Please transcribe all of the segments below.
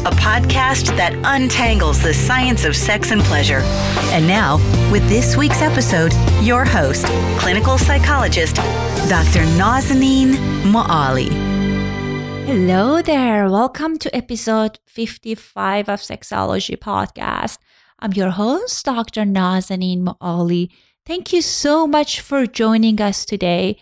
a podcast that untangles the science of sex and pleasure. And now, with this week's episode, your host, clinical psychologist, Dr. Nazanin Moali. Hello there. Welcome to episode 55 of Sexology Podcast. I'm your host, Dr. Nazanin Moali. Thank you so much for joining us today.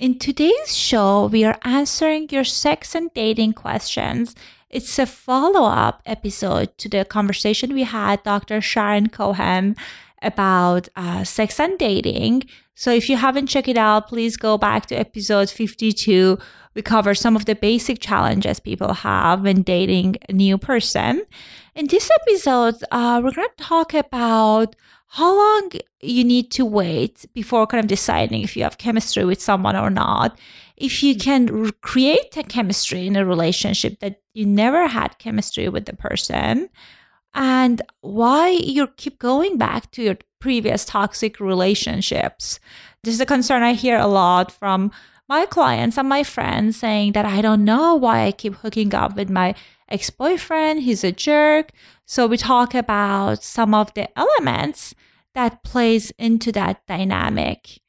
In today's show, we are answering your sex and dating questions. It's a follow up episode to the conversation we had, Dr. Sharon Cohen, about uh, sex and dating. So if you haven't checked it out, please go back to episode 52. We cover some of the basic challenges people have when dating a new person. In this episode, uh, we're going to talk about how long you need to wait before kind of deciding if you have chemistry with someone or not. If you can create a chemistry in a relationship that you never had chemistry with the person, and why you keep going back to your previous toxic relationships. This is a concern I hear a lot from my clients and my friends saying that I don't know why I keep hooking up with my ex boyfriend. He's a jerk. So we talk about some of the elements that plays into that dynamic.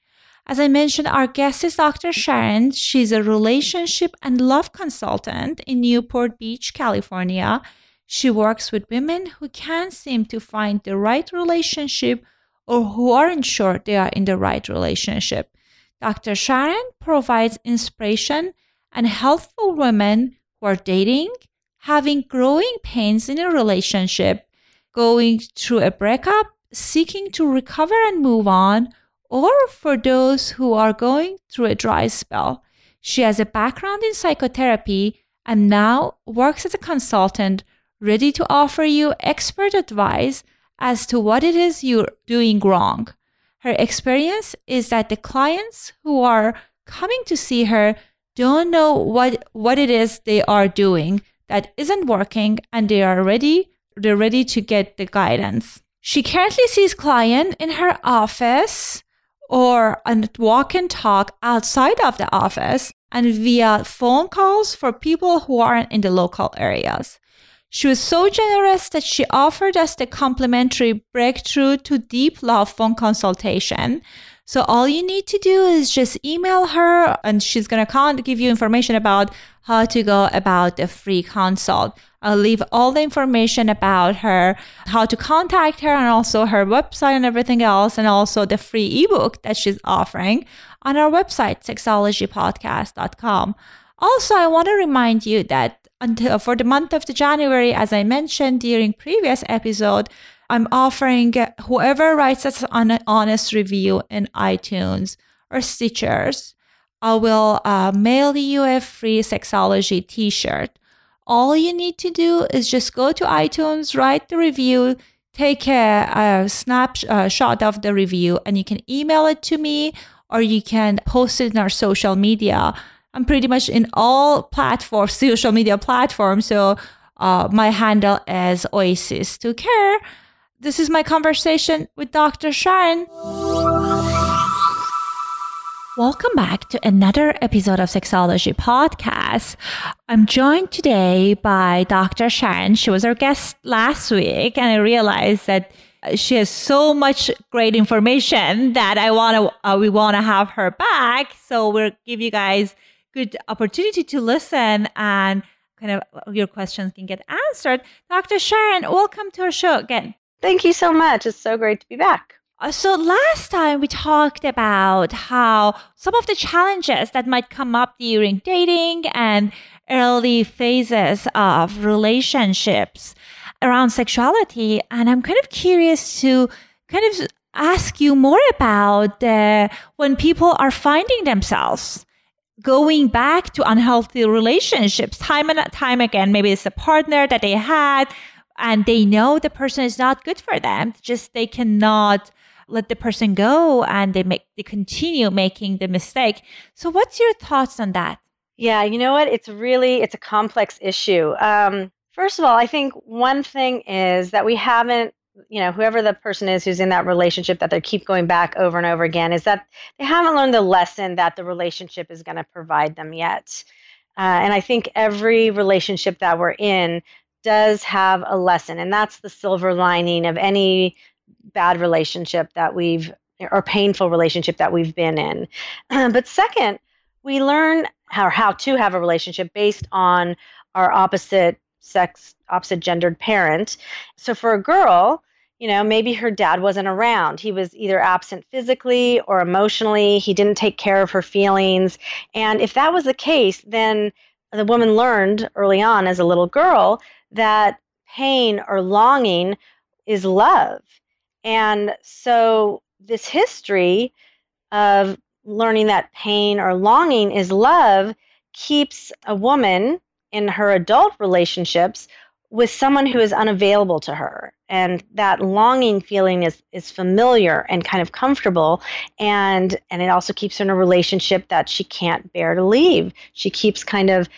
As I mentioned, our guest is Dr. Sharon. She's a relationship and love consultant in Newport Beach, California. She works with women who can't seem to find the right relationship or who aren't sure they are in the right relationship. Dr. Sharon provides inspiration and help for women who are dating, having growing pains in a relationship, going through a breakup, seeking to recover and move on, or for those who are going through a dry spell. She has a background in psychotherapy and now works as a consultant, ready to offer you expert advice as to what it is you're doing wrong. Her experience is that the clients who are coming to see her don't know what, what it is they are doing that isn't working and they are ready they're ready to get the guidance. She currently sees client in her office or a walk and talk outside of the office and via phone calls for people who aren't in the local areas. She was so generous that she offered us the complimentary Breakthrough to Deep Love phone consultation so all you need to do is just email her and she's going to give you information about how to go about the free consult. I'll leave all the information about her, how to contact her and also her website and everything else and also the free ebook that she's offering on our website, sexologypodcast.com. Also, I want to remind you that until for the month of the January, as I mentioned during previous episode, I'm offering whoever writes us an honest review in iTunes or Stitchers, I will uh, mail you a free sexology t shirt. All you need to do is just go to iTunes, write the review, take a, a snapshot of the review, and you can email it to me or you can post it in our social media. I'm pretty much in all platforms, social media platforms. So uh, my handle is Oasis to Care. This is my conversation with Dr. Sharon. Welcome back to another episode of Sexology Podcast. I'm joined today by Dr. Sharon. She was our guest last week, and I realized that she has so much great information that I want to uh, we want to have her back. So we'll give you guys good opportunity to listen and kind of your questions can get answered. Dr. Sharon, welcome to our show again. Thank you so much. It's so great to be back. Uh, so last time we talked about how some of the challenges that might come up during dating and early phases of relationships around sexuality. And I'm kind of curious to kind of ask you more about uh, when people are finding themselves going back to unhealthy relationships time and time again. Maybe it's a partner that they had and they know the person is not good for them. Just they cannot let the person go and they make they continue making the mistake. So what's your thoughts on that? Yeah, you know what? It's really it's a complex issue. Um, first of all, I think one thing is that we haven't you know whoever the person is who's in that relationship that they keep going back over and over again is that they haven't learned the lesson that the relationship is going to provide them yet uh, and i think every relationship that we're in does have a lesson and that's the silver lining of any bad relationship that we've or painful relationship that we've been in. but second, we learn how how to have a relationship based on our opposite sex, opposite gendered parent. So for a girl, you know, maybe her dad wasn't around. He was either absent physically or emotionally. He didn't take care of her feelings. And if that was the case, then the woman learned early on as a little girl that pain or longing is love. And so, this history of learning that pain or longing is love keeps a woman in her adult relationships with someone who is unavailable to her. And that longing feeling is is familiar and kind of comfortable. And and it also keeps her in a relationship that she can't bear to leave. She keeps kind of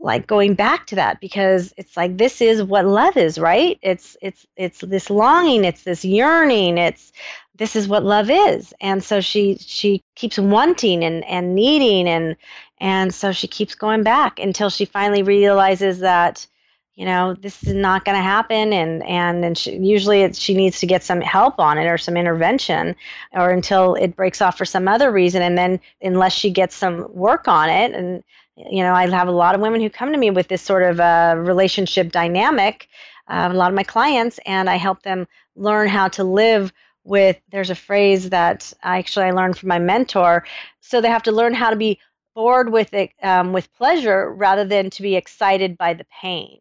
like going back to that because it's like this is what love is right? It's it's it's this longing it's this yearning it's this is what love is and so she she keeps wanting and and needing and and so she keeps going back until she finally realizes that you know this is not going to happen and and and she, usually she needs to get some help on it or some intervention or until it breaks off for some other reason and then unless she gets some work on it and you know, I have a lot of women who come to me with this sort of uh, relationship dynamic. Uh, a lot of my clients, and I help them learn how to live with. There's a phrase that actually I learned from my mentor. So they have to learn how to be bored with it um, with pleasure rather than to be excited by the pain.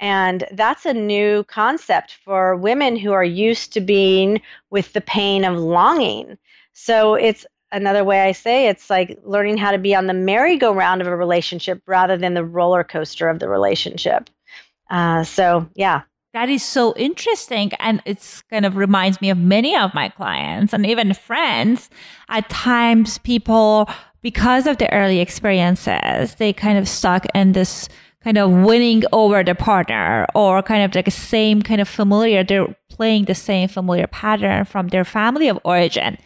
And that's a new concept for women who are used to being with the pain of longing. So it's another way I say it's like learning how to be on the merry-go-round of a relationship rather than the roller coaster of the relationship. Uh, so, yeah. That is so interesting. And it's kind of reminds me of many of my clients and even friends. At times, people, because of the early experiences, they kind of stuck in this kind of winning over the partner or kind of like the same kind of familiar, they're playing the same familiar pattern from their family of origin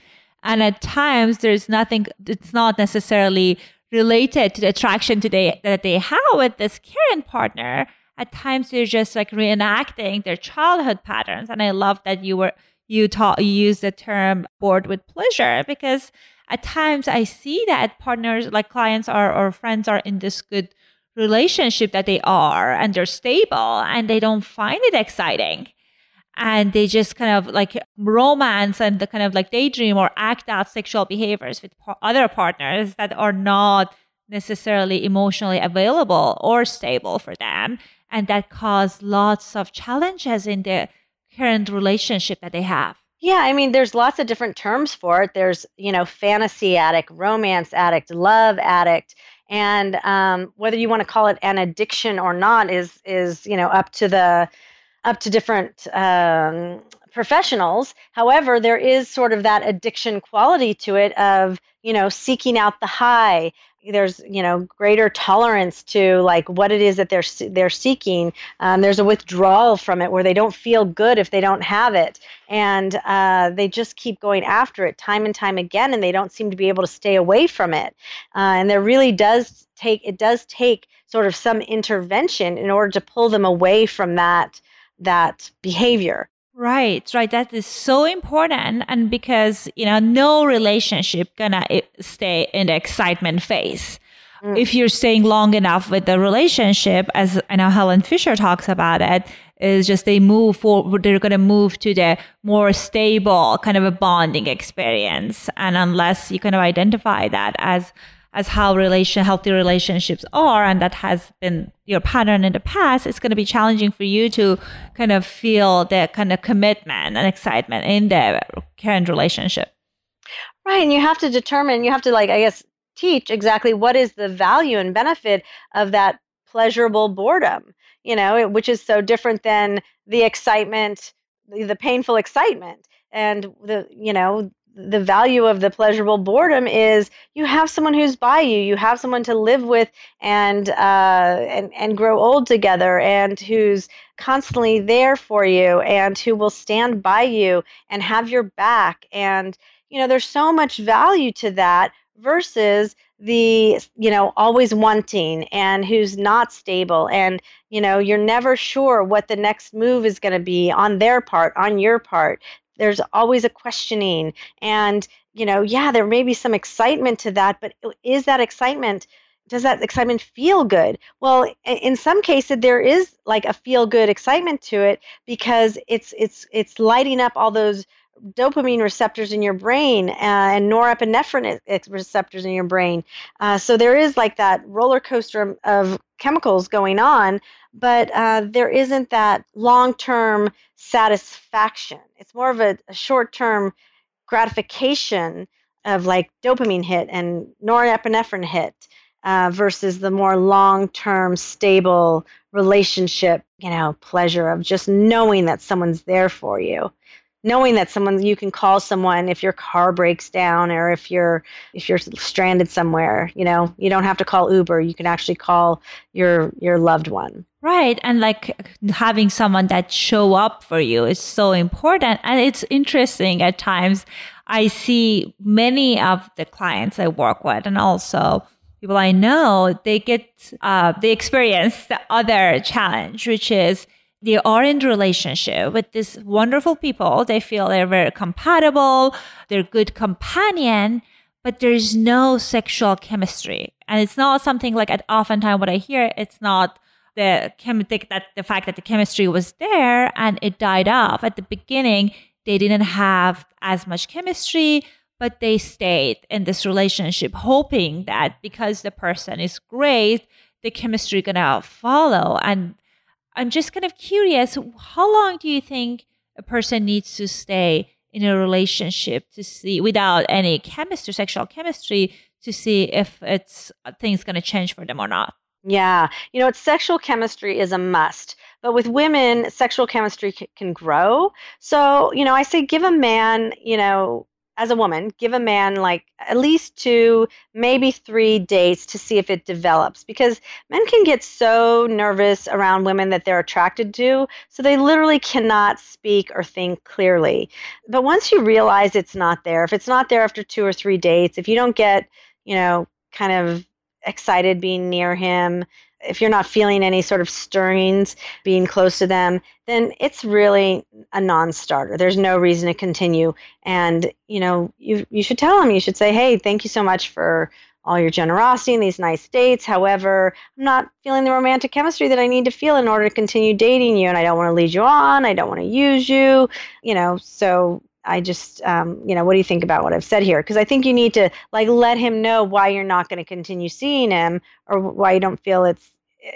and at times, there's nothing, it's not necessarily related to the attraction today that they have with this current partner. At times, they're just like reenacting their childhood patterns. And I love that you were, you taught, you use the term bored with pleasure because at times I see that partners, like clients or, or friends, are in this good relationship that they are and they're stable and they don't find it exciting and they just kind of like romance and the kind of like daydream or act out sexual behaviors with other partners that are not necessarily emotionally available or stable for them and that cause lots of challenges in the current relationship that they have Yeah, I mean, there's lots of different terms for it. There's, you know, fantasy addict, romance addict, love addict, and um, whether you want to call it an addiction or not is is you know up to the up to different um, professionals. However, there is sort of that addiction quality to it of you know seeking out the high there's you know greater tolerance to like what it is that they're they're seeking. Um, there's a withdrawal from it where they don't feel good if they don't have it, and uh, they just keep going after it time and time again, and they don't seem to be able to stay away from it. Uh, and there really does take it does take sort of some intervention in order to pull them away from that that behavior. Right, right. That is so important. And because, you know, no relationship gonna eh, stay in the excitement phase. Mm. If you're staying long enough with the relationship, as I know Helen Fisher talks about it, is just they move forward, they're to move to the more stable kind of a bonding experience. And unless you kind of identify that as as how relation healthy relationships are and that has been your pattern in the past it's going to be challenging for you to kind of feel that kind of commitment and excitement in the current relationship. Right and you have to determine you have to like i guess teach exactly what is the value and benefit of that pleasurable boredom you know which is so different than the excitement the painful excitement and the you know the value of the pleasurable boredom is you have someone who's by you. You have someone to live with and uh, and and grow old together and who's constantly there for you and who will stand by you and have your back. And you know there's so much value to that versus the you know always wanting and who's not stable. And you know you're never sure what the next move is going to be on their part on your part there's always a questioning and you know yeah there may be some excitement to that but is that excitement does that excitement feel good? Well in some cases there is like a feel good excitement to it because it's it's it's lighting up all those dopamine receptors in your brain uh, and norepinephrine receptors in your brain. Uh, so there is like that roller coaster of chemicals going on but uh, there isn't that long term satisfaction. It's more of a, a short term gratification of like dopamine hit and norepinephrine hit uh, versus the more long term stable relationship, you know, pleasure of just knowing that someone's there for you. Knowing that someone you can call someone if your car breaks down or if you're if you're stranded somewhere you know? You don't have to call uber. You can actually call your your loved one right and like having someone that show up for you is so important and it's interesting at times i see many of the clients i work with and also people i know they get uh, they experience the other challenge which is they are in relationship with these wonderful people. They feel they're very compatible. They're good companion, but there's no sexual chemistry. And it's not something like at oftentimes what I hear, it's not the chem- that the fact that the chemistry was there and it died off. At the beginning, they didn't have as much chemistry, but they stayed in this relationship hoping that because the person is great, the chemistry gonna follow. And I'm just kind of curious how long do you think a person needs to stay in a relationship to see without any chemistry, sexual chemistry, to see if it's things to change for them or not? Yeah, you know, it's sexual chemistry is a must. But with women, sexual chemistry c- can grow. So, you know, I say give a man, you know, as a woman, give a man like at least two, maybe three dates to see if it develops because men can get so nervous around women that they're attracted to, so they literally cannot speak or think clearly. But once you realize it's not there, if it's not there after two or three dates, if you don't get, you know, kind of excited being near him, if you're not feeling any sort of stirrings being close to them, then it's really a non-starter. There's no reason to continue. And you know, you you should tell them. You should say, "Hey, thank you so much for all your generosity and these nice dates. However, I'm not feeling the romantic chemistry that I need to feel in order to continue dating you, and I don't want to lead you on. I don't want to use you. You know, so I just, um, you know, what do you think about what I've said here? Because I think you need to like let him know why you're not going to continue seeing him or why you don't feel it's,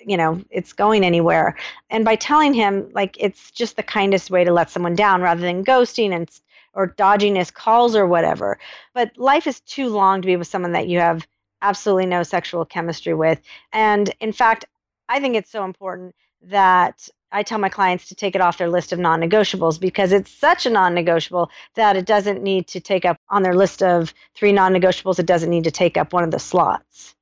you know, it's going anywhere. And by telling him, like, it's just the kindest way to let someone down rather than ghosting and or dodging his calls or whatever. But life is too long to be with someone that you have absolutely no sexual chemistry with. And in fact, I think it's so important that I tell my clients to take it off their list of non negotiables because it's such a non negotiable that it doesn't need to take up on their list of three non negotiables, it doesn't need to take up one of the slots.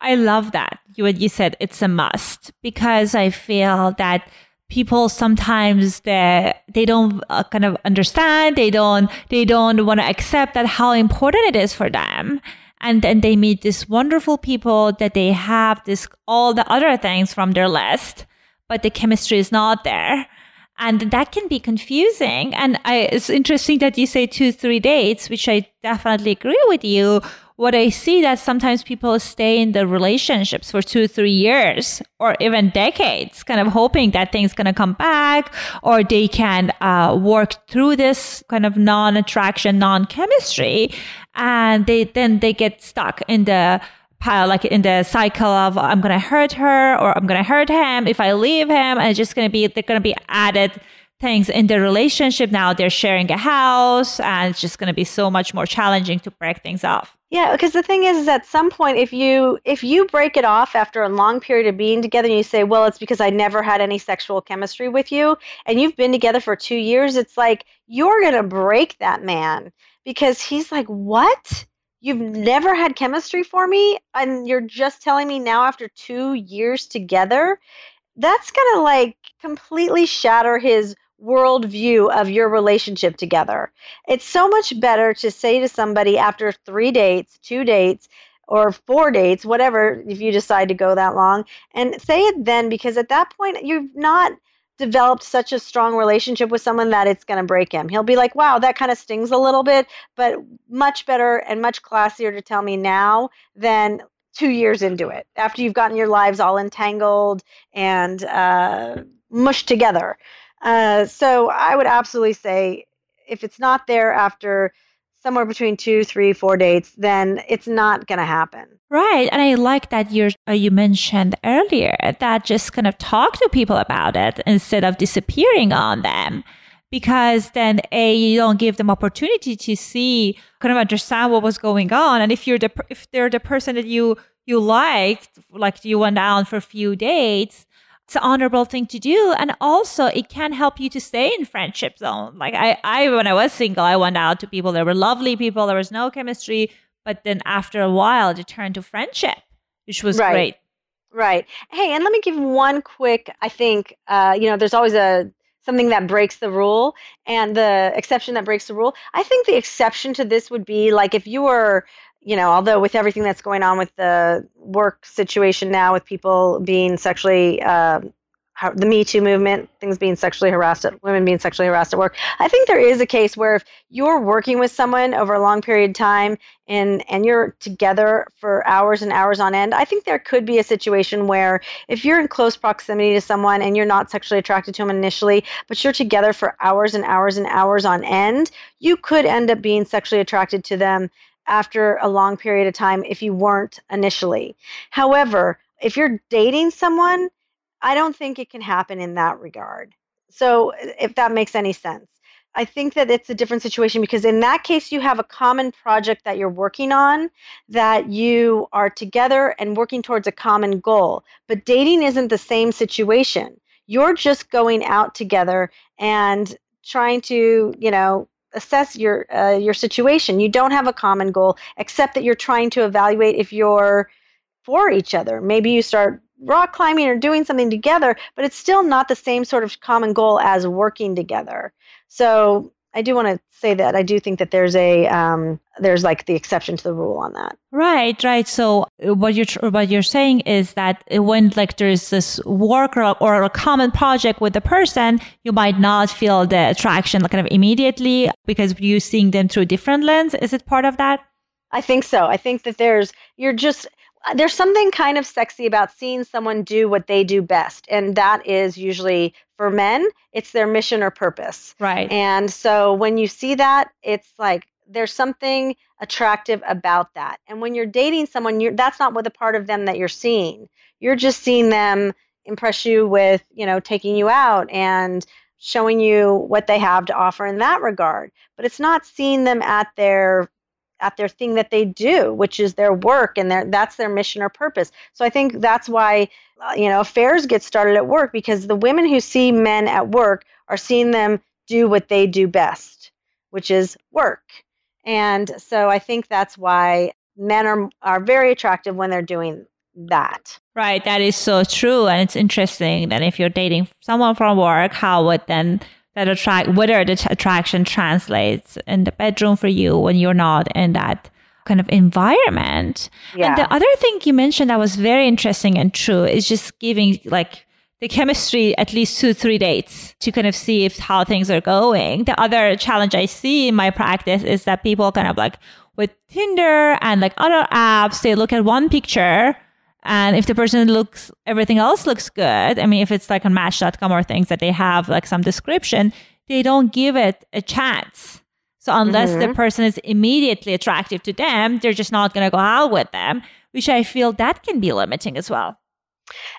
I love that. You you said it's a must because I feel that people sometimes they they don't uh, kind of understand they don't they don't want to accept that how important it is for them and then they meet these wonderful people that they have this all the other things from their list but the chemistry is not there. And that can be confusing. And I, it's interesting that you say two three dates which i definitely agree with you. What I see that sometimes people stay in the relationships for two, three years or even decades, kind of hoping that things going to come back or they can uh, work through this kind of non-attraction, non-chemistry, and they then they get stuck in the pile, like in the cycle of I'm to hurt her or I'm to hurt him. If I leave him, and it's just to be they're to be added things in their relationship. Now they're sharing a house and it's just going to be so much more challenging to break things off. Yeah because the thing is, is at some point if you if you break it off after a long period of being together and you say well it's because i never had any sexual chemistry with you and you've been together for two years it's like you're going to break that man because he's like what you've never had chemistry for me and you're just telling me now after two years together that's going to like completely shatter his worldview of your relationship together. It's so much better to say to somebody after three dates, two dates, or four dates, whatever, if you decide to go that long, and say it then because at that point you've not developed such a strong relationship with someone that it's going to break him. He'll be like, wow, that kind of stings a little bit, but much better and much classier to tell me now than two years into it after you've gotten your lives all entangled and uh, mushed together. Uh, so I would absolutely say if it's not there after somewhere between two, three, four dates, then it's not going to happen. Right, and I like that you uh, you mentioned earlier that just kind of talk to people about it instead of disappearing on them, because then a you don't give them opportunity to see, kind of understand what was going on, and if you're the if they're the person that you you liked, like you went out for a few dates, it's an honorable thing to do and also it can help you to stay in friendship zone. Like i i when i was single i went out to people. There were lovely people. There was no chemistry. But then after a while it turned to friendship which was right. great. Right. Hey and let me give one quick i think uh, you know there's always a something that breaks the rule and the exception that breaks the rule. I think the exception to this would be like if you were you know, although with everything that's going on with the work situation now, with people being sexually, uh, the Me Too movement, things being sexually harassed, at, women being sexually harassed at work, I think there is a case where if you're working with someone over a long period of time and and you're together for hours and hours on end, I think there could be a situation where if you're in close proximity to someone and you're not sexually attracted to them initially, but you're together for hours and hours and hours on end, you could end up being sexually attracted to them after a long period of time if you weren't initially. However, if you're dating someone, I don't think it can happen in that regard. So, if that makes any sense, I think that it's a different situation because in that case, you have a common project that you're working on, that you are together and working towards a common goal. But dating isn't the same situation. You're just going out together and trying to, you know, assess your uh, your situation. You don't have a common goal except that you're trying to evaluate if you're for each other. Maybe you start rock climbing or doing something together, but it's still not the same sort of common goal as working together. So I do want to say that I do think that there's a um, there's like the exception to the rule on that. Right, right. So uh, what you're what you're saying is that when like there's this work or, or a common project with the person, you might not feel the attraction kind of immediately because you're seeing them through a different lens. Is it part of that? I think so. I think that there's you're just there's something kind of sexy about seeing someone do what they do best and that is usually for men it's their mission or purpose. Right. And so when you see that it's like there's something attractive about that. And when you're dating someone you're that's not what the part of them that you're seeing. You're just seeing them impress you with you know taking you out and showing you what they have to offer in that regard. But it's not seeing them at their at their thing that they do, which is their work and their that's their mission or purpose. So I think that's why uh, you know affairs get started at work because the women who see men at work are seeing them do what they do best, which is work. And so I think that's why men are are very attractive when they're doing that. Right, that is so true, and it's interesting that if you're dating someone from work, how would then that attract whether the attraction translates in the bedroom for you when you're not in that kind of environment. Yeah. And the other thing you mentioned that was very interesting and true is just giving like the chemistry at least two three dates to kind of see if how things are going. The other challenge I see in my practice is that people kind of like with Tinder and like other apps, they look at one picture and if the person looks, everything else looks good. I mean, if it's like on Match.com or things that they have like some description, they don't give it a chance. So unless mm-hmm. the person is immediately attractive to them, they're just not going to go out with them, which I feel that can be limiting as well.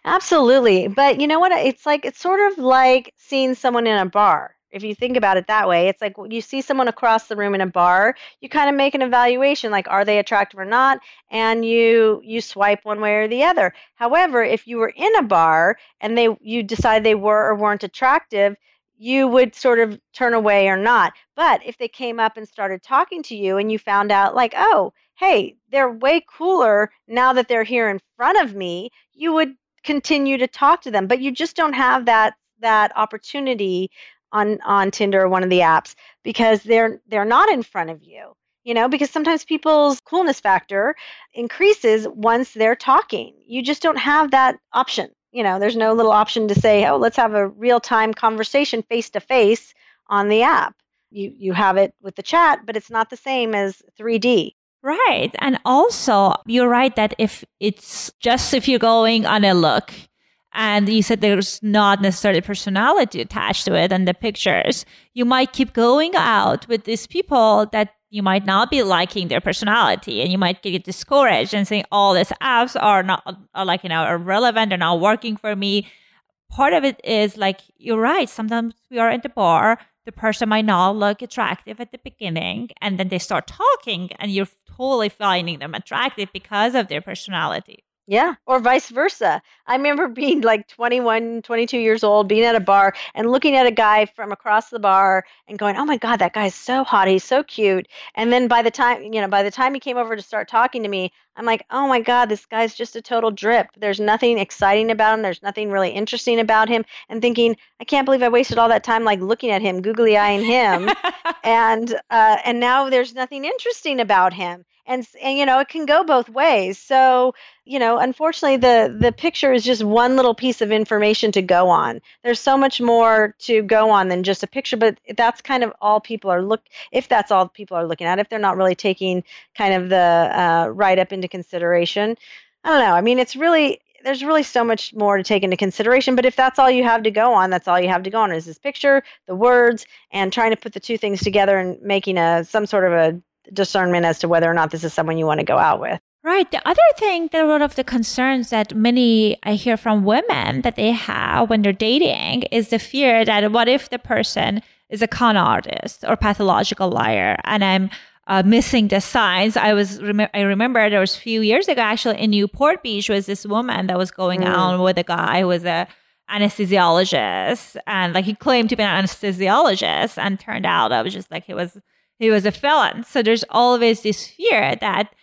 Absolutely. But you know what? It's like, it's sort of like seeing someone in a bar if you think about it that way it's like you see someone across the room in a bar you kind of make an evaluation like are they attractive or not? And you you swipe one way or the other. However if you were in a bar and they you decide they were or weren't attractive you would sort of turn away or not. But if they came up and started talking to you and you found out like oh hey they're way cooler now that they're here in front of me you would continue to talk to them. But you just don't have that that opportunity on on Tinder or one of the apps because they're they're not in front of you. You know, because sometimes people's coolness factor increases once they're talking. You just don't have that option. You know, there's no little option to say, "Oh, let's have a real-time conversation face to face on the app." You you have it with the chat, but it's not the same as 3D. Right. And also, you're right that if it's just if you're going on a look, and you said there's not necessarily personality attached to it and the pictures, you might keep going out with these people that you might not be liking their personality and you might get discouraged and saying all these apps are not are like you know irrelevant they're not working for me. Part of it is like you're right sometimes we are at the bar the person might not look attractive at the beginning and then they start talking and you're totally finding them attractive because of their personality yeah, or vice versa. I remember being like 21, 22 years old, being at a bar and looking at a guy from across the bar and going, "Oh my god, that guy's so hot. He's so cute." And then by the time, you know, by the time he came over to start talking to me, I'm like, "Oh my god, this guy's just a total drip. There's nothing exciting about him. There's nothing really interesting about him." And thinking, "I can't believe I wasted all that time like looking at him, googly eyeing him." and uh and now there's nothing interesting about him and and you know it can go both ways. So you know unfortunately the the picture is just one little piece of information to go on. There's so much more to go on than just a picture but that's kind of all people are look if that's all people are looking at if they're not really taking kind of the uh, write up into consideration. I don't know i mean it's really there's really so much more to take into consideration but if that's all you have to go on that's all you have to go on is this picture the words and trying to put the two things together and making a some sort of a discernment as to whether or not this is someone you want to go out with. Right. The other thing that one of the concerns that many I hear from women that they have when they're dating is the fear that what if the person is a con artist or pathological liar and I'm uh, missing the signs. I was rem- I remember there was a few years ago actually in Newport Beach was this woman that was going mm. on with a guy who was a anesthesiologist and like he claimed to be an anesthesiologist and turned out I was just like he was he was a felon. So there's always this fear that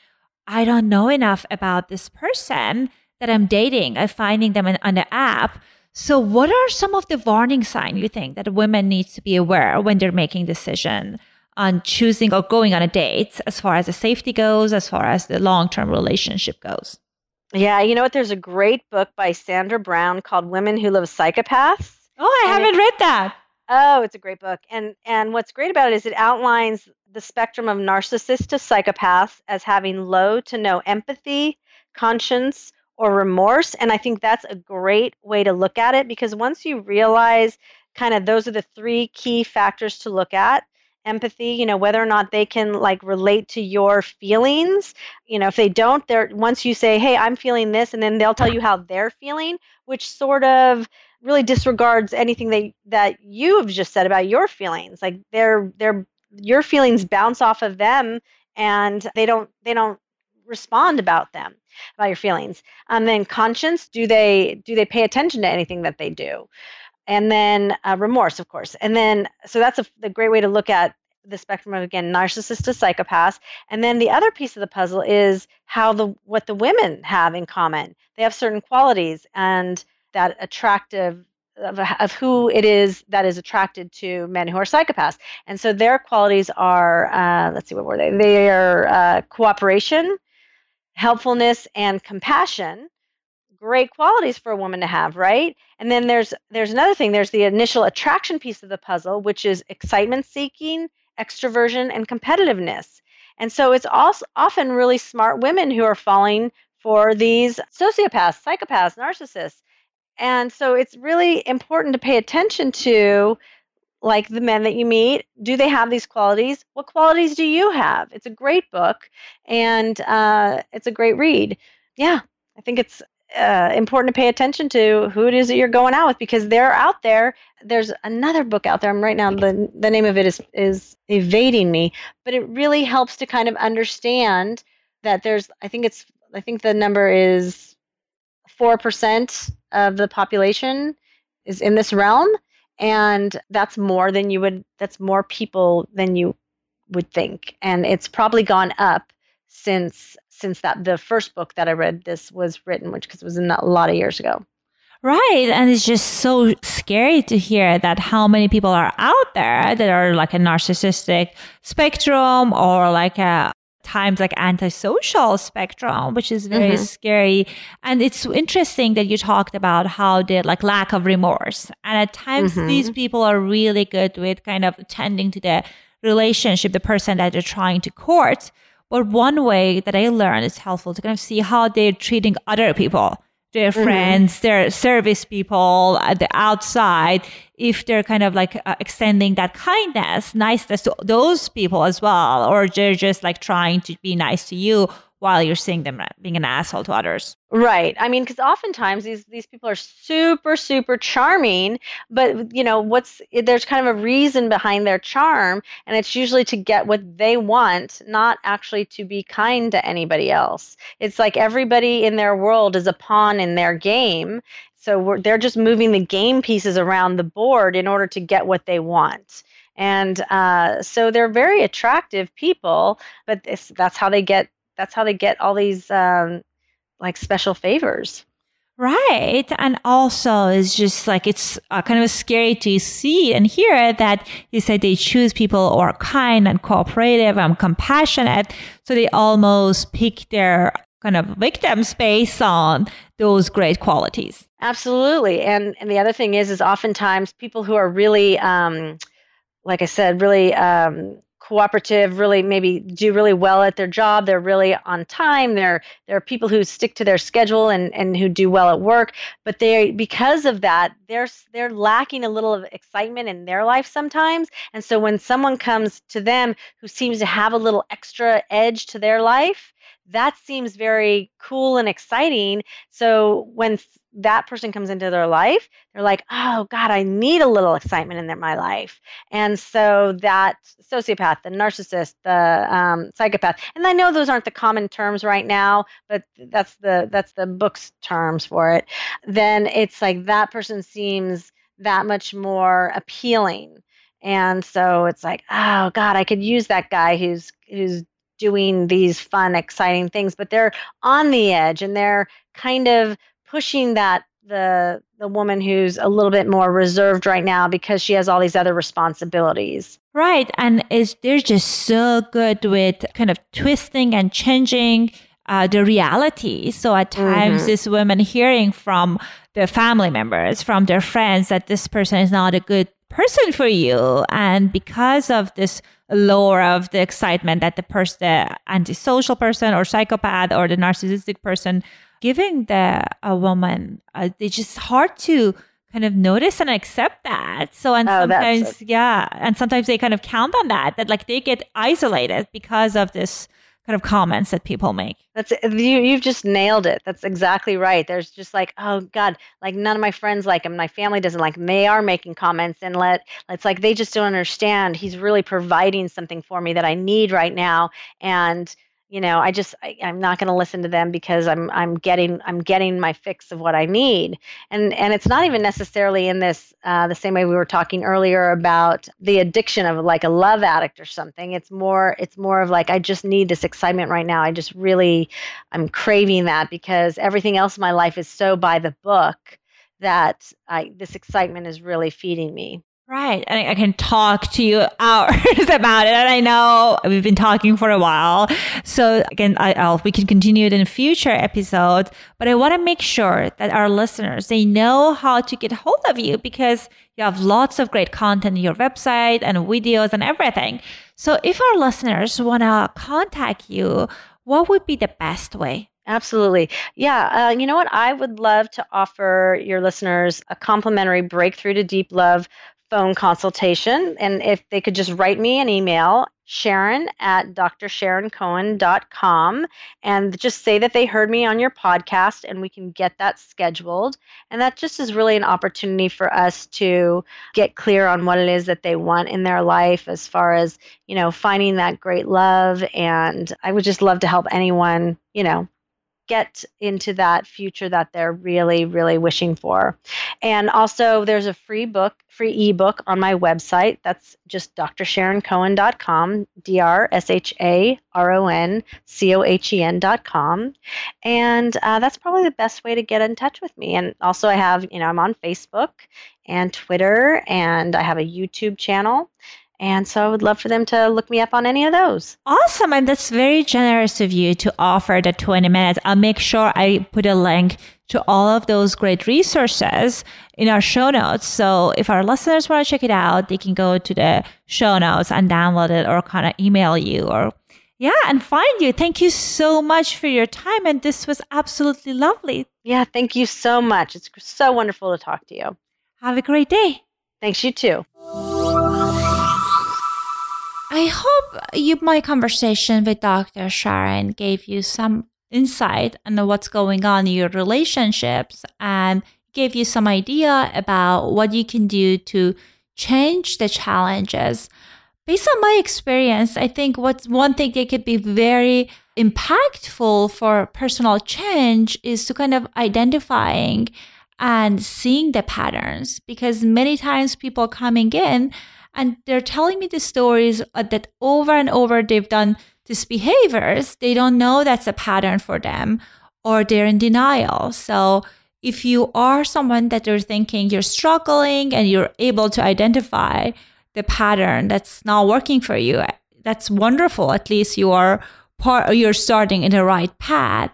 I don't know enough about this person that I'm dating. I'm finding them on the app. So what are some of the warning signs you think that women need to be aware when they're making decision on choosing or going on a date as far as the safety goes, as far as the long-term relationship goes? Yeah, you know what? There's a great book by Sandra Brown called Women Who Love Psychopaths. Oh, I haven't it, read that. Oh, it's a great book. And and what's great about it is it outlines the spectrum of narcissist to psychopaths as having low to no empathy, conscience, or remorse. And I think that's a great way to look at it because once you realize kind of those are the three key factors to look at empathy you know whether or not they can like relate to your feelings. You know if they don't they're once you say hey i'm feeling this and then they'll tell you how they're feeling which sort of really disregards anything that that you have just said about your feelings. Like they're they're your feelings bounce off of them and they don't they don't respond about them about your feelings. And then conscience do they do they pay attention to anything that they do and then uh, remorse, of course. And then, so that's a, a great way to look at the spectrum of again narcissist to psychopath. And then the other piece of the puzzle is how the what the women have in common. They have certain qualities and that attractive of, of, who it is that is attracted to men who are psychopaths. And so their qualities are, uh, let's see, what were they? They are uh, cooperation, helpfulness, and compassion great qualities for a woman to have, right? And then there's there's another thing. There's the initial attraction piece of the puzzle, which is excitement seeking, extroversion, and competitiveness. And so it's also often really smart women who are falling for these sociopaths, psychopaths, narcissists. And so it's really important to pay attention to like the men that you meet do they have these qualities what qualities do you have it's a great book and uh, it's a great read yeah i think it's uh, important to pay attention to who it is that you're going out with because they're out there. There's another book out there. I'm right now the the name of it is is evading me, but it really helps to kind of understand that there's. I think it's. I think the number is four percent of the population is in this realm, and that's more than you would. That's more people than you would think, and it's probably gone up since since that the first book that I read this was written, which because it was a lot of years ago. Right. And it's just so scary to hear that how many people are out there that are like a narcissistic spectrum or like a times like antisocial spectrum, which is very mm-hmm. scary. And it's interesting that you talked about how the like lack of remorse. And at times mm-hmm. these people are really good with kind of tending to the relationship, the person that they're trying to court but one way that I learned is helpful to kind of see how they're treating other people, their mm-hmm. friends, their service people at the outside, if they're kind of like uh, extending that kindness, niceness to those people as well, or they're just like trying to be nice to you while you're seeing them being an asshole to others. Right. I mean, because oftentimes these these people are super super charming, but you know what's there's kind of a reason behind their charm, and it's usually to get what they want, not actually to be kind to anybody else. It's like everybody in their world is a pawn in their game. So they're just moving the game pieces around the board in order to get what they want. And uh, so they're very attractive people, but that's how they get that's how they get all these um, like special favors. Right. And also, it's just like it's uh, kind of scary to see and hear that you said they choose people who are kind and cooperative and compassionate. So they almost pick their kind of victims based on those great qualities. Absolutely. And, and the other thing is, is oftentimes people who are really, um, like I said, really um, cooperative, really maybe do really well at their job. They're really on time. They're they're people who stick to their schedule and, and who do well at work. But they because of that, they're they're lacking a little of excitement in their life sometimes. And so when someone comes to them who seems to have a little extra edge to their life, that seems very cool and exciting. So when that person comes into their life, they're like, oh God, I need a little excitement in their, my life. And so that sociopath, the narcissist, the um, psychopath, and I know those aren't the common terms right now, but that's the that's the book's terms for it. Then it's like that person seems that much more appealing. And so it's like, oh God, I could use that guy who's who's doing these fun, exciting things, but they're on the edge and they're kind of pushing that the the woman who's a little bit more reserved right now because she has all these other responsibilities. Right, and is they're just so good with kind of twisting and changing uh, the reality. So at times, mm-hmm. this women hearing from their family members, from their friends, that this person is not a good person for you, and because of this lure of the excitement that the person, the antisocial person or psychopath or the narcissistic person giving the a woman, uh, it's just hard to kind of notice and accept that. So, and Oh, sometimes, yeah, and sometimes they kind of count on that, that like they get isolated because of this kind of comments that people make. That's you. You've just nailed it. That's exactly right. There's just like, oh God, like none of my friends like him. My family doesn't like him. They are making comments, and let it's like they just don't understand. He's really providing something for me that I need right now, and you know i just I, i'm not going to listen to them because i'm i'm getting i'm getting my fix of what i need. And and it's not even necessarily in this uh, the same way we were talking earlier about the addiction of like a love addict or something. It's more it's more of like i just need this excitement right now. I just really i'm craving that because everything else in my life is so by the book that I, this excitement is really feeding me Right. And I can talk to you hours about it. And I know we've been talking for a while. So again, I, will we can continue it in future episode, but I want to make sure that our listeners, they know how to get hold of you because you have lots of great content on your website and videos and everything. So if our listeners want to contact you, what would be the best way? Absolutely. Yeah. Uh, you know what? I would love to offer your listeners a complimentary breakthrough to deep love phone consultation. And if they could just write me an email, Sharon at drsharoncohen.com, and just say that they heard me on your podcast, and we can get that scheduled. And that just is really an opportunity for us to get clear on what it is that they want in their life as far as, you know, finding that great love. And I would just love to help anyone, you know, get into that future that they're really, really wishing for. And also, there's a free book, free ebook on my website. That's just drsharoncohen.com, D R S H A R O N C O H E N.com. And uh, that's probably the best way to get in touch with me. And also, I have, you know, I'm on Facebook and Twitter, and I have a YouTube channel. And so I would love for them to look me up on any of those. Awesome. And that's very generous of you to offer the 20 minutes. I'll make sure I put a link to all of those great resources in our show notes. So if our listeners want to check it out, they can go to the show notes and download it or kind of email you or yeah, and find you. Thank you so much for your time. And this was absolutely lovely. Yeah, thank you so much. It's so wonderful to talk to you. Have a great day. Thanks, you too. I hope you, my conversation with Dr. Sharon gave you some insight on what's going on in your relationships and gave you some idea about what you can do to change the challenges. Based on my experience, I think what's one thing that could be very impactful for personal change is to kind of identifying and seeing the patterns because many times people coming in and they're telling me the stories uh, that over and over they've done these behaviors. They don't know that's a pattern for them or they're in denial. So if you are someone that you're thinking you're struggling and you're able to identify the pattern that's not working for you, that's wonderful. At least you are part, you're starting in the right path.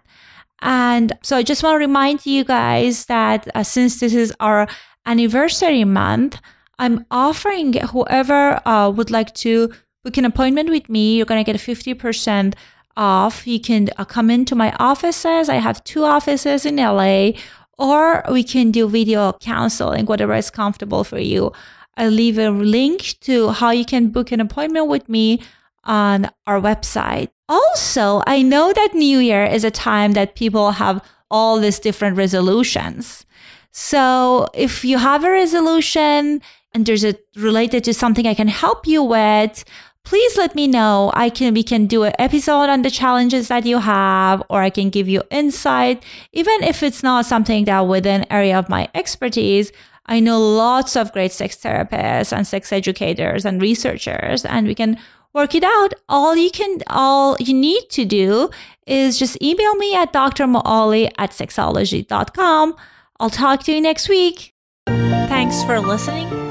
And so I just want to remind you guys that uh, since this is our anniversary month, I'm offering whoever uh, would like to book an appointment with me, you're going to get 50% off. You can uh, come into my offices. I have two offices in LA, or we can do video counseling, whatever is comfortable for you. I'll leave a link to how you can book an appointment with me on our website. Also, I know that New Year is a time that people have all these different resolutions. So if you have a resolution, and there's a related to something I can help you with, please let me know. I can we can do an episode on the challenges that you have, or I can give you insight, even if it's not something that within area of my expertise. I know lots of great sex therapists and sex educators and researchers, and we can work it out. All you can, all you need to do is just email me at drmoali at sexology.com. I'll talk to you next week. Thanks for listening